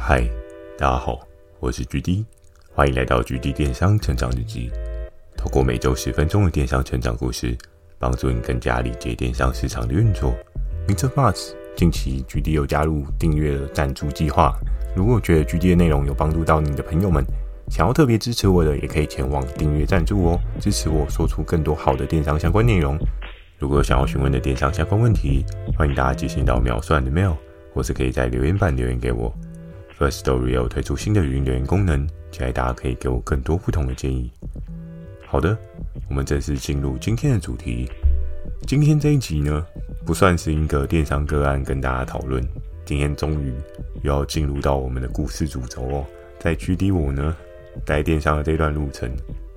嗨，大家好，我是 GD，欢迎来到 GD 电商成长日记。透过每周十分钟的电商成长故事，帮助你更加理解电商市场的运作。Mr. Buzz，近期 GD 又加入订阅了赞助计划。如果觉得 GD 的内容有帮助到你的朋友们，想要特别支持我的，也可以前往订阅赞助哦，支持我说出更多好的电商相关内容。如果有想要询问的电商相关问题，欢迎大家寄信到秒算的 mail，或是可以在留言板留言给我。Firstory 有推出新的语音留言功能，期待大家可以给我更多不同的建议。好的，我们正式进入今天的主题。今天这一集呢，不算是一个电商个案跟大家讨论。今天终于又要进入到我们的故事主轴哦。在 GD 我呢，在电商的这段路程，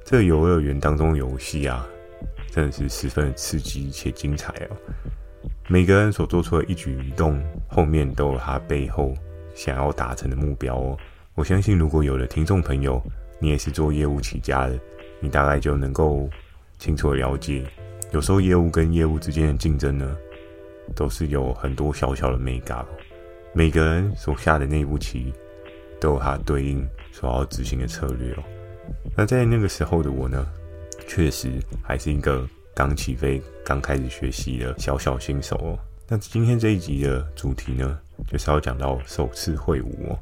这游乐园当中游戏啊，真的是十分的刺激且精彩哦。每个人所做出的一举一动，后面都有他背后。想要达成的目标哦，我相信如果有的听众朋友，你也是做业务起家的，你大概就能够清楚的了解，有时候业务跟业务之间的竞争呢，都是有很多小小的眉角，每个人所下的那一步棋，都有它对应所要执行的策略哦。那在那个时候的我呢，确实还是一个刚起飞、刚开始学习的小小新手哦。那今天这一集的主题呢，就是要讲到首次会晤哦。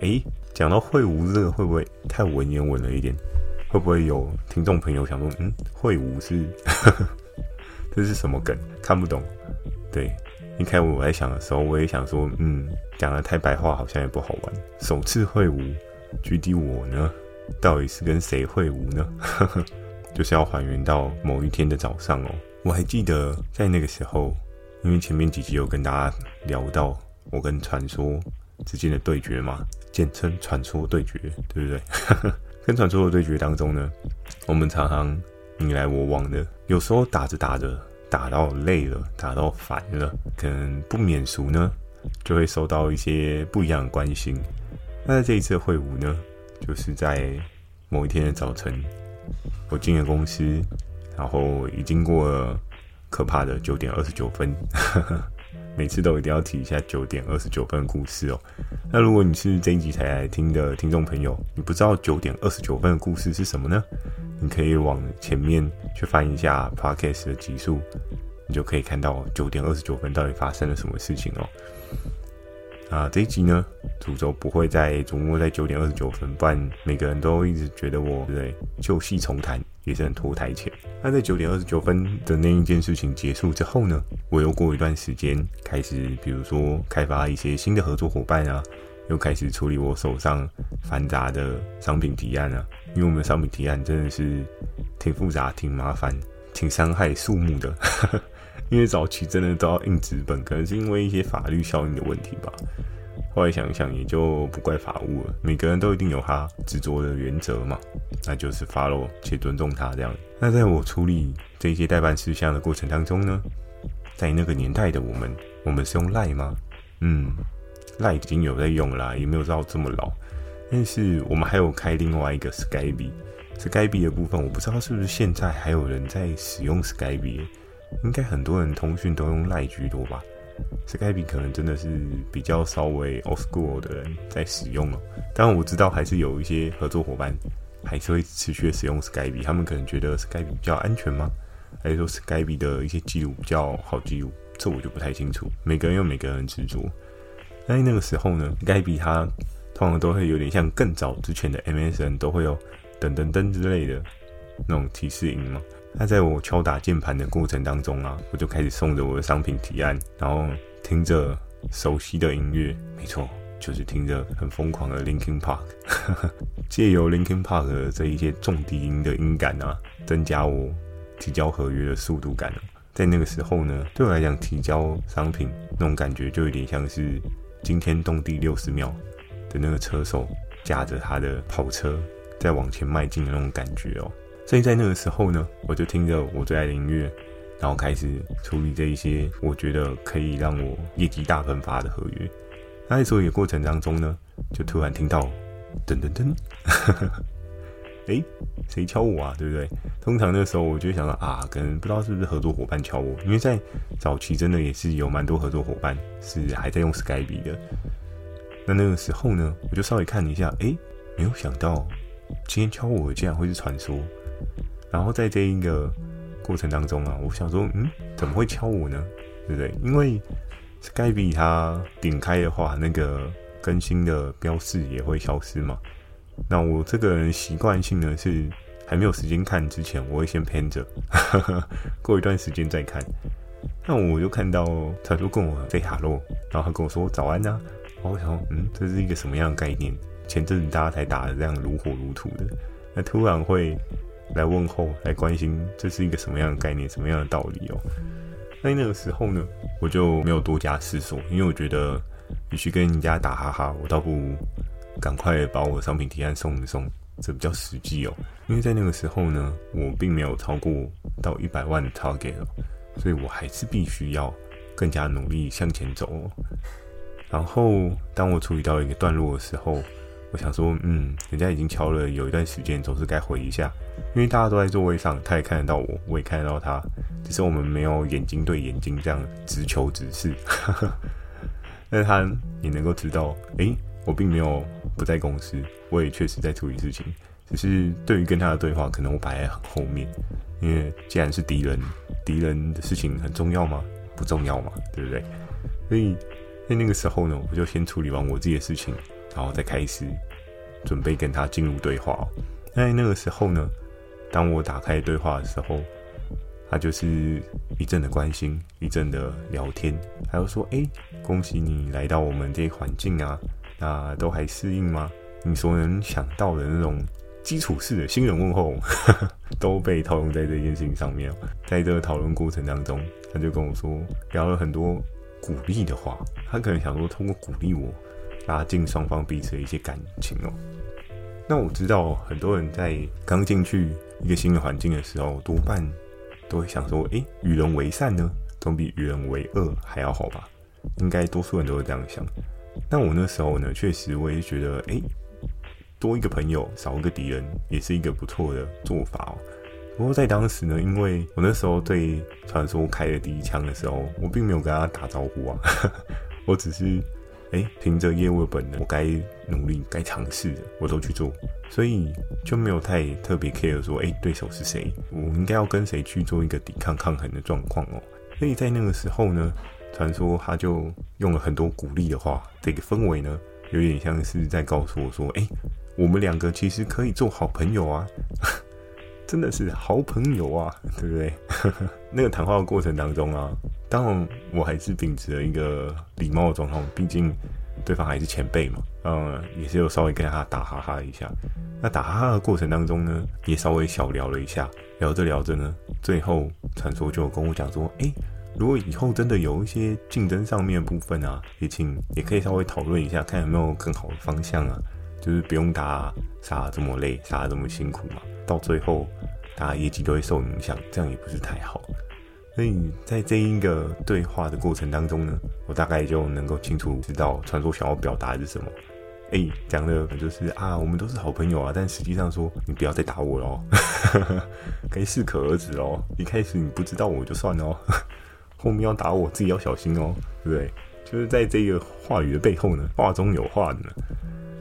诶，讲到会晤这个会不会太文言文了一点？会不会有听众朋友想说，嗯，会晤是 这是什么梗？看不懂。对，一开始我在想的时候，我也想说，嗯，讲的太白话好像也不好玩。首次会晤具体我呢，到底是跟谁会晤呢？呵 呵就是要还原到某一天的早上哦。我还记得在那个时候。因为前面几集有跟大家聊到我跟传说之间的对决嘛，简称传说对决，对不对？跟传说的对决当中呢，我们常常你来我往的，有时候打着打着打到累了，打到烦了，可能不免俗呢，就会收到一些不一样的关心。那在这一次会晤呢，就是在某一天的早晨，我进了公司，然后已经过了。可怕的九点二十九分，每次都一定要提一下九点二十九分的故事哦。那如果你是这一集才来听的听众朋友，你不知道九点二十九分的故事是什么呢？你可以往前面去翻一下 Podcast 的集数，你就可以看到九点二十九分到底发生了什么事情哦。啊，这一集呢，主轴不会再琢磨在九点二十九分，不然每个人都一直觉得我对？旧戏重弹也是很拖台前。那在九点二十九分的那一件事情结束之后呢，我又过一段时间开始，比如说开发一些新的合作伙伴啊，又开始处理我手上繁杂的商品提案啊，因为我们的商品提案真的是挺复杂、挺麻烦、挺伤害树木的。因为早期真的都要印纸本，可能是因为一些法律效应的问题吧。后来想一想，也就不怪法务了。每个人都一定有他执着的原则嘛，那就是 follow 且尊重他这样。那在我处理这些代办事项的过程当中呢，在那个年代的我们，我们是用 Line 吗？嗯，Line 已经有在用啦，也没有到这么老。但是我们还有开另外一个 Skype，Skype 的部分，我不知道是不是现在还有人在使用 Skype。应该很多人通讯都用赖居多吧，Skype 可能真的是比较稍微 old school 的人在使用了。当然我知道还是有一些合作伙伴还是会持续使用 Skype，他们可能觉得 Skype 比较安全吗？还是说 Skype 的一些记录比较好记录？这我就不太清楚。每个人有每个人执着。但是那个时候呢，Skype 它通常都会有点像更早之前的 MSN 都会有噔噔噔之类的那种提示音嘛。那在我敲打键盘的过程当中啊，我就开始送着我的商品提案，然后听着熟悉的音乐，没错，就是听着很疯狂的 Linkin Park，借由 Linkin Park 的这一些重低音的音感啊，增加我提交合约的速度感。在那个时候呢，对我来讲，提交商品那种感觉就有点像是惊天动地六十秒的那个车手驾着他的跑车在往前迈进的那种感觉哦。所以在那个时候呢，我就听着我最爱的音乐，然后开始处理这一些我觉得可以让我业绩大喷发的合约。那在处理的过程当中呢，就突然听到噔噔噔，哎，谁敲我啊？对不对？通常那时候我就想到啊，可能不知道是不是合作伙伴敲我，因为在早期真的也是有蛮多合作伙伴是还在用 Skype 的。那那个时候呢，我就稍微看了一下，哎，没有想到今天敲我的竟然会是传说。然后在这一个过程当中啊，我想说，嗯，怎么会敲我呢？对不对？因为 Skype 它点开的话，那个更新的标示也会消失嘛。那我这个人习惯性呢是还没有时间看之前，我会先偏着，过一段时间再看。那我就看到他就跟我 say hello，然后他跟我说早安呐、啊。然后我想，嗯，这是一个什么样的概念？前阵子大家才打得这样如火如荼的，那突然会来问候、来关心，这是一个什么样的概念、什么样的道理哦？那那个时候呢，我就没有多加思索，因为我觉得与其跟人家打哈哈，我倒不如赶快把我的商品提案送一送，这比较实际哦。因为在那个时候呢，我并没有超过到一百万的 target 哦，所以我还是必须要更加努力向前走哦。然后，当我处理到一个段落的时候，我想说，嗯，人家已经敲了有一段时间，总是该回一下，因为大家都在座位上，他也看得到我，我也看得到他，只是我们没有眼睛对眼睛这样直球直视，但是他也能够知道，诶，我并没有不在公司，我也确实在处理事情，只是对于跟他的对话，可能我摆在很后面，因为既然是敌人，敌人的事情很重要吗？不重要嘛，对不对？所以。在那个时候呢，我就先处理完我自己的事情，然后再开始准备跟他进入对话。在那个时候呢，当我打开对话的时候，他就是一阵的关心，一阵的聊天，还有说：“哎，恭喜你来到我们这环境啊，那都还适应吗？你所能想到的那种基础式的新人问候，都被套用在这件事情上面。在这个讨论过程当中，他就跟我说，聊了很多。”鼓励的话，他可能想说通过鼓励我，拉近双方彼此的一些感情哦。那我知道很多人在刚进去一个新的环境的时候，多半都会想说：诶，与人为善呢，总比与人为恶还要好吧？应该多数人都会这样想。但我那时候呢，确实我也觉得，诶，多一个朋友，少一个敌人，也是一个不错的做法哦。不过在当时呢，因为我那时候对传说开了第一枪的时候，我并没有跟他打招呼啊，我只是哎凭着业务的本能，我该努力、该尝试的我都去做，所以就没有太特别 care 说哎对手是谁，我应该要跟谁去做一个抵抗抗衡的状况哦。所以在那个时候呢，传说他就用了很多鼓励的话，这个氛围呢有点像是在告诉我说，哎，我们两个其实可以做好朋友啊。真的是好朋友啊，对不对？那个谈话的过程当中啊，当然我还是秉持了一个礼貌的状况，毕竟对方还是前辈嘛，嗯，也是有稍微跟他打哈哈一下。那打哈哈的过程当中呢，也稍微小聊了一下，聊着聊着呢，最后传说就跟我讲说，诶，如果以后真的有一些竞争上面部分啊，也请也可以稍微讨论一下，看有没有更好的方向啊，就是不用打杀这么累，杀得这么辛苦嘛。到最后，大家业绩都会受影响，这样也不是太好。所以在这一个对话的过程当中呢，我大概就能够清楚知道传说想要表达的是什么。哎，讲的就是啊，我们都是好朋友啊，但实际上说，你不要再打我喽，该适可而止喽。一开始你不知道我就算了，后面要打我自己要小心哦，对不对？就是在这个话语的背后呢，话中有话的呢，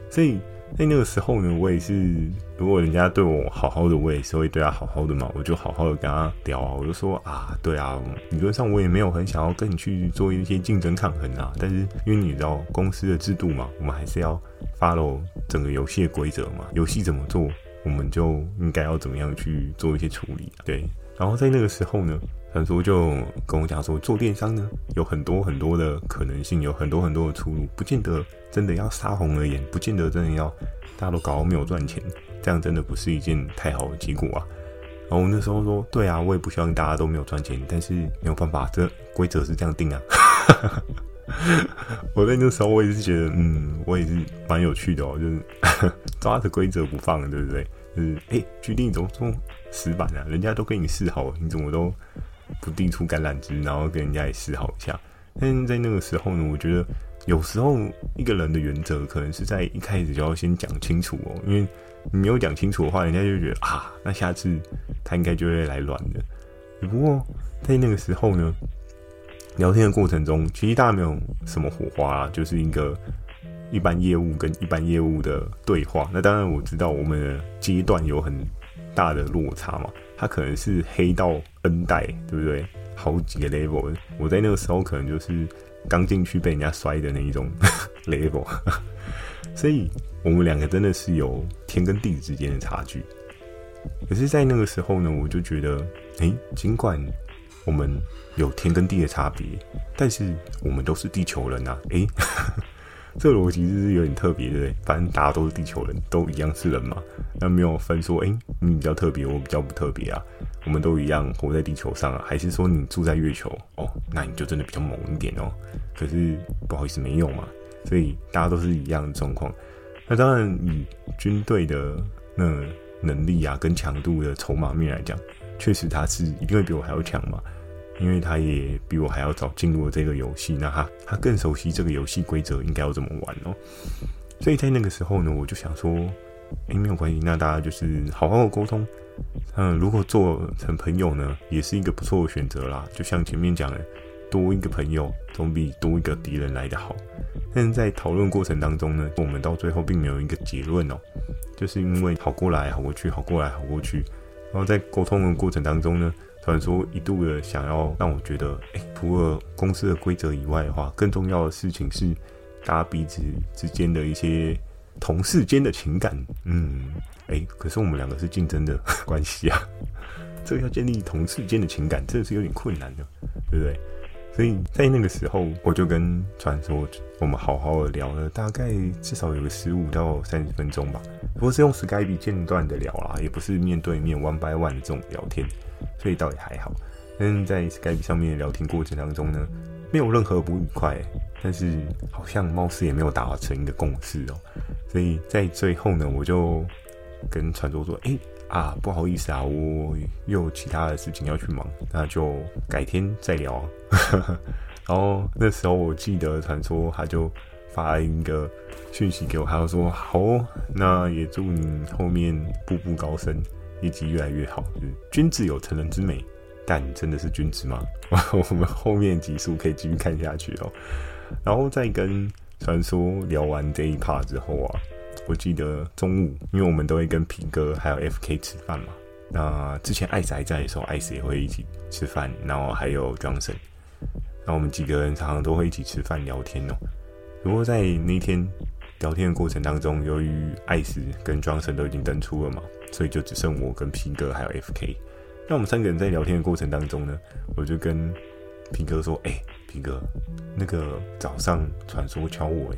所以。在那个时候呢，我也是，如果人家对我好好的，我也是会对他好好的嘛，我就好好的跟他聊啊，我就说啊，对啊，理论上我也没有很想要跟你去做一些竞争抗衡啊，但是因为你知道公司的制度嘛，我们还是要 follow 整个游戏的规则嘛，游戏怎么做，我们就应该要怎么样去做一些处理，对。然后在那个时候呢，传说就跟我讲说，做电商呢有很多很多的可能性，有很多很多的出路，不见得真的要杀红了眼，不见得真的要大家都搞到没有赚钱，这样真的不是一件太好的结果啊。然后我那时候说，对啊，我也不希望大家都没有赚钱，但是没有办法，这规则是这样定啊。我在那时候我也是觉得，嗯，我也是蛮有趣的哦，就是 抓着规则不放，对不对？就是哎，决定怎么这么？死板啊！人家都跟你示好，你怎么都不递出橄榄枝，然后跟人家也示好一下？但在那个时候呢，我觉得有时候一个人的原则可能是在一开始就要先讲清楚哦，因为你没有讲清楚的话，人家就觉得啊，那下次他应该就会来乱的。不过在那个时候呢，聊天的过程中，其实大家没有什么火花啊，就是一个一般业务跟一般业务的对话。那当然我知道我们的阶段有很大的落差嘛，他可能是黑到 N 代，对不对？好几个 level，我在那个时候可能就是刚进去被人家摔的那一种 level，所以我们两个真的是有天跟地之间的差距。可是，在那个时候呢，我就觉得，哎，尽管我们有天跟地的差别，但是我们都是地球人啊！哎，这个逻辑就是有点特别，对不对？反正大家都是地球人，都一样是人嘛，那没有分说，哎，你比较特别，我比较不特别啊。我们都一样活在地球上啊，还是说你住在月球哦？那你就真的比较猛一点哦。可是不好意思，没有嘛，所以大家都是一样的状况。那当然，以军队的那能力啊，跟强度的筹码面来讲，确实他是一定会比我还要强嘛，因为他也比我还要早进入了这个游戏，那他他更熟悉这个游戏规则应该要怎么玩哦。所以在那个时候呢，我就想说，哎，没有关系，那大家就是好好的沟通。嗯，如果做成朋友呢，也是一个不错的选择啦。就像前面讲的，多一个朋友总比多一个敌人来得好。但是在讨论过程当中呢，我们到最后并没有一个结论哦。就是因为好过来好过去，好过来好过去，然后在沟通的过程当中呢，突然说一度的想要让我觉得，哎，除了公司的规则以外的话，更重要的事情是大家彼此之间的一些同事间的情感。嗯，哎，可是我们两个是竞争的关系啊，这个要建立同事间的情感，真的是有点困难的，对不对？所以在那个时候，我就跟传说我们好好的聊了，大概至少有个十五到三十分钟吧。不过是用 Skype 间断的聊啦，也不是面对面 one by one 的这种聊天，所以倒也还好。但是在 Skype 上面聊天过程当中呢，没有任何不愉快，但是好像貌似也没有达成一个共识哦。所以在最后呢，我就跟传说说：“诶、”啊，不好意思啊，我又有其他的事情要去忙，那就改天再聊啊。然后那时候我记得传说他就发一个讯息给我，他就说好哦，那也祝你后面步步高升，业绩越来越好。君子有成人之美，但真的是君子吗？我们后面集数可以继续看下去哦。然后再跟传说聊完这一趴之后啊。我记得中午，因为我们都会跟平哥还有 FK 吃饭嘛。那之前艾斯还在的时候，艾斯也会一起吃饭，然后还有 Johnson。那我们几个人常常都会一起吃饭聊天哦。不过在那天聊天的过程当中，由于艾斯跟 Johnson 都已经登出了嘛，所以就只剩我跟平哥还有 FK。那我们三个人在聊天的过程当中呢，我就跟平哥说：“哎、欸，皮哥，那个早上传说敲我哎。”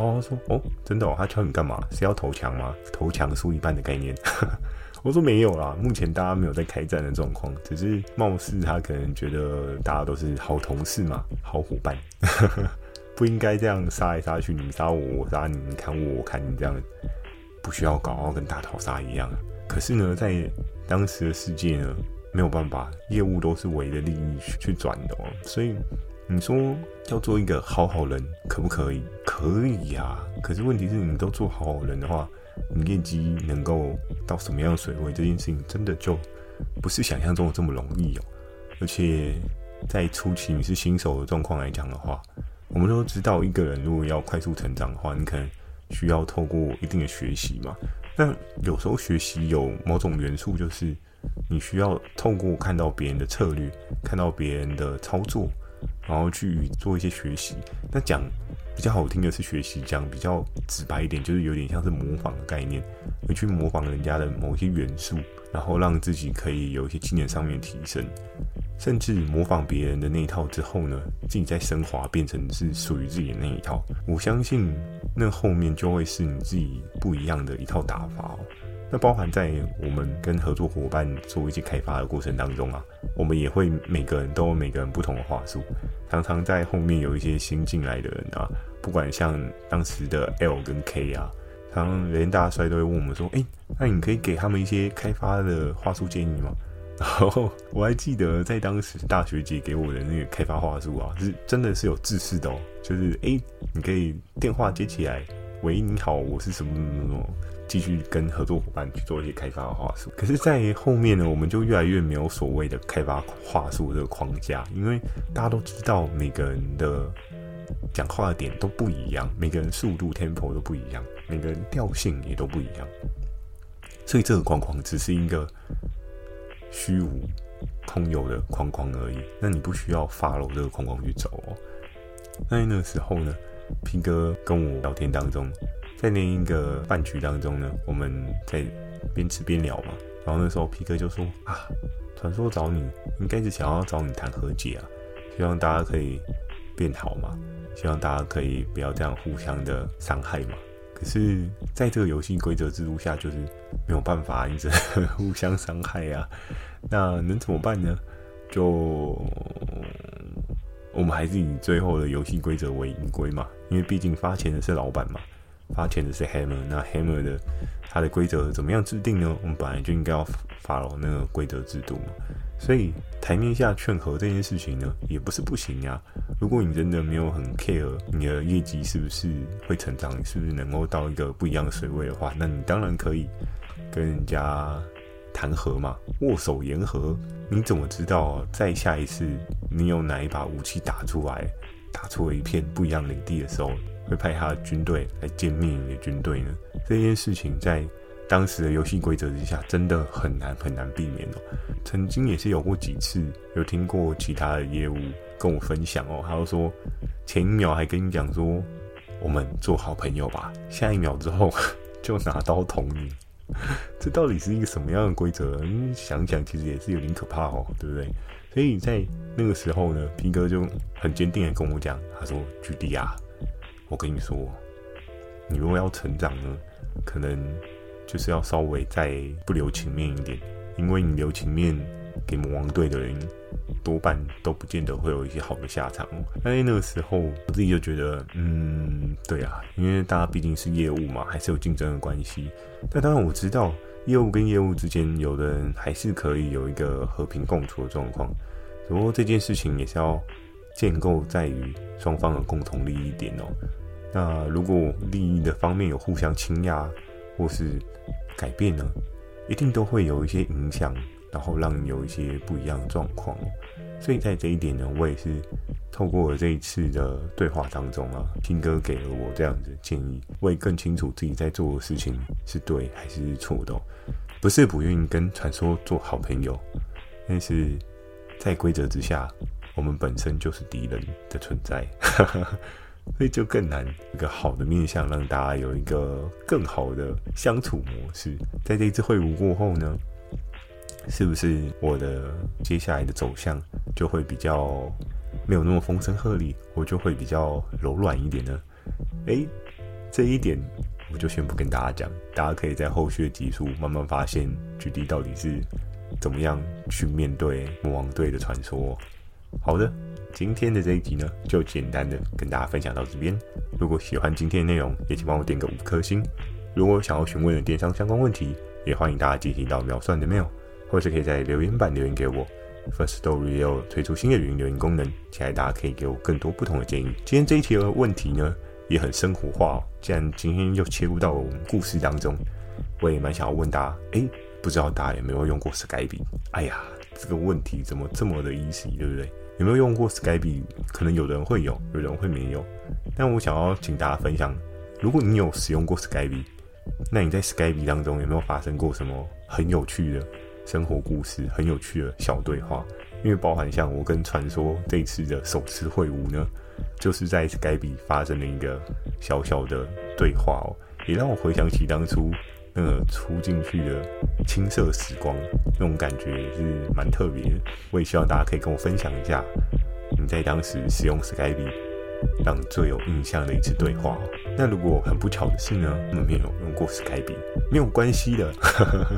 哦，他说哦，真的哦，他敲你干嘛？是要投降吗？投降输一半的概念。我说没有啦，目前大家没有在开战的状况，只是貌似他可能觉得大家都是好同事嘛，好伙伴，不应该这样杀来杀去，你杀我，我杀你，你砍我，我砍你，这样不需要搞到跟大逃杀一样。可是呢，在当时的世界呢，没有办法，业务都是围着利益去转的哦，所以。你说要做一个好好人，可不可以？可以呀、啊。可是问题是你都做好好人的话，你业绩能够到什么样的水位？这件事情真的就不是想象中的这么容易哦。而且在初期你是新手的状况来讲的话，我们都知道，一个人如果要快速成长的话，你可能需要透过一定的学习嘛。但有时候学习有某种元素，就是你需要透过看到别人的策略，看到别人的操作。然后去做一些学习，那讲比较好听的是学习，讲比较直白一点，就是有点像是模仿的概念，会去模仿人家的某些元素，然后让自己可以有一些技能上面提升，甚至模仿别人的那一套之后呢，自己再升华变成是属于自己的那一套。我相信那后面就会是你自己不一样的一套打法哦。那包含在我们跟合作伙伴做一些开发的过程当中啊，我们也会每个人都有每个人不同的话术。常常在后面有一些新进来的人啊，不管像当时的 L 跟 K 啊，常常连大帅都会问我们说：“诶，那你可以给他们一些开发的话术建议吗？” 然后我还记得在当时大学姐给我的那个开发话术啊，是真的是有制式的哦，就是诶，你可以电话接起来，喂，你好，我是什么什么什么。继续跟合作伙伴去做一些开发的话术，可是，在后面呢，我们就越来越没有所谓的开发话术这个框架，因为大家都知道每个人的讲话的点都不一样，每个人速度 tempo 都不一样，每个人调性也都不一样，所以这个框框只是一个虚无空有的框框而已。那你不需要 follow 这个框框去走哦。那那个时候呢，平哥跟我聊天当中，在另一个饭局当中呢，我们在边吃边聊嘛。然后那时候皮哥就说：“啊，传说找你，应该是想要找你谈和解啊，希望大家可以变好嘛。”希望大家可以不要这样互相的伤害嘛。可是，在这个游戏规则制度下，就是没有办法一直 互相伤害呀。那能怎么办呢？就我们还是以最后的游戏规则为依归嘛。因为毕竟发钱的是老板嘛，发钱的是 Hammer。那 Hammer 的它的规则怎么样制定呢？我们本来就应该要 follow 那个规则制度嘛。所以台面下劝和这件事情呢，也不是不行呀。如果你真的没有很 care 你的业绩是不是会成长，你是不是能够到一个不一样的水位的话，那你当然可以跟人家谈和嘛，握手言和。你怎么知道在下一次你有哪一把武器打出来，打出了一片不一样领地的时候，会派他的军队来歼灭你的军队呢？这件事情在。当时的游戏规则之下，真的很难很难避免哦。曾经也是有过几次，有听过其他的业务跟我分享哦，他就说前一秒还跟你讲说我们做好朋友吧，下一秒之后 就拿刀捅你，这到底是一个什么样的规则？你想想，其实也是有点可怕哦，对不对？所以在那个时候呢，皮哥就很坚定的跟我讲，他说：“举例啊，我跟你说，你如果要成长呢，可能。”就是要稍微再不留情面一点，因为你留情面给魔王队的人，多半都不见得会有一些好的下场。那那个时候，我自己就觉得，嗯，对啊，因为大家毕竟是业务嘛，还是有竞争的关系。但当然我知道，业务跟业务之间，有的人还是可以有一个和平共处的状况。只不过这件事情也是要建构在于双方的共同利益点哦。那如果利益的方面有互相倾轧，或是改变呢，一定都会有一些影响，然后让你有一些不一样的状况。所以在这一点呢，我也是透过这一次的对话当中啊，听哥给了我这样子的建议，我也更清楚自己在做的事情是对还是错的。不是不愿意跟传说做好朋友，但是在规则之下，我们本身就是敌人的存在。所以就更难一个好的面向，让大家有一个更好的相处模式。在这一次会晤过后呢，是不是我的接下来的走向就会比较没有那么风声鹤唳，我就会比较柔软一点呢？诶，这一点我就先不跟大家讲，大家可以在后续的集数慢慢发现举例到底是怎么样去面对魔王队的传说。好的。今天的这一集呢，就简单的跟大家分享到这边。如果喜欢今天的内容，也请帮我点个五颗星。如果想要询问的电商相关问题，也欢迎大家进行到秒算的 mail，或是可以在留言板留言给我。First Story 也有推出新的语音留言功能，期待大家可以给我更多不同的建议。今天这一题的问题呢，也很生活化哦。既然今天又切入到我们故事当中，我也蛮想要问大家，诶，不知道大家有没有用过 Skype？哎呀，这个问题怎么这么的 easy，对不对？有没有用过 Skype？可能有的人会有，有人会没有。但我想要请大家分享，如果你有使用过 Skype，那你在 Skype 当中有没有发生过什么很有趣的生活故事、很有趣的小对话？因为包含像我跟传说这次的首次会晤呢，就是在 Skype 发生了一个小小的对话哦，也让我回想起当初。那个出进去的青涩时光，那种感觉也是蛮特别的。我也希望大家可以跟我分享一下，你在当时使用 Skype 让你最有印象的一次对话。那如果很不巧的是呢，我们没有用过 Skype，没有关系的。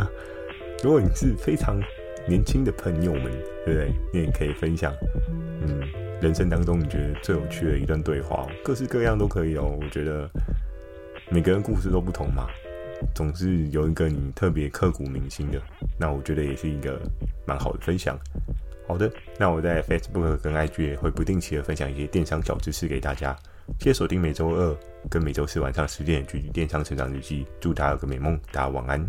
如果你是非常年轻的朋友们，对不对？你也可以分享，嗯，人生当中你觉得最有趣的一段对话，各式各样都可以哦。我觉得每个人故事都不同嘛。总是有一个你特别刻骨铭心的，那我觉得也是一个蛮好的分享。好的，那我在 Facebook 跟 IG 也会不定期的分享一些电商小知识给大家。记得锁定每周二跟每周四晚上十点《距离电商成长日记》，祝大家有个美梦，大家晚安。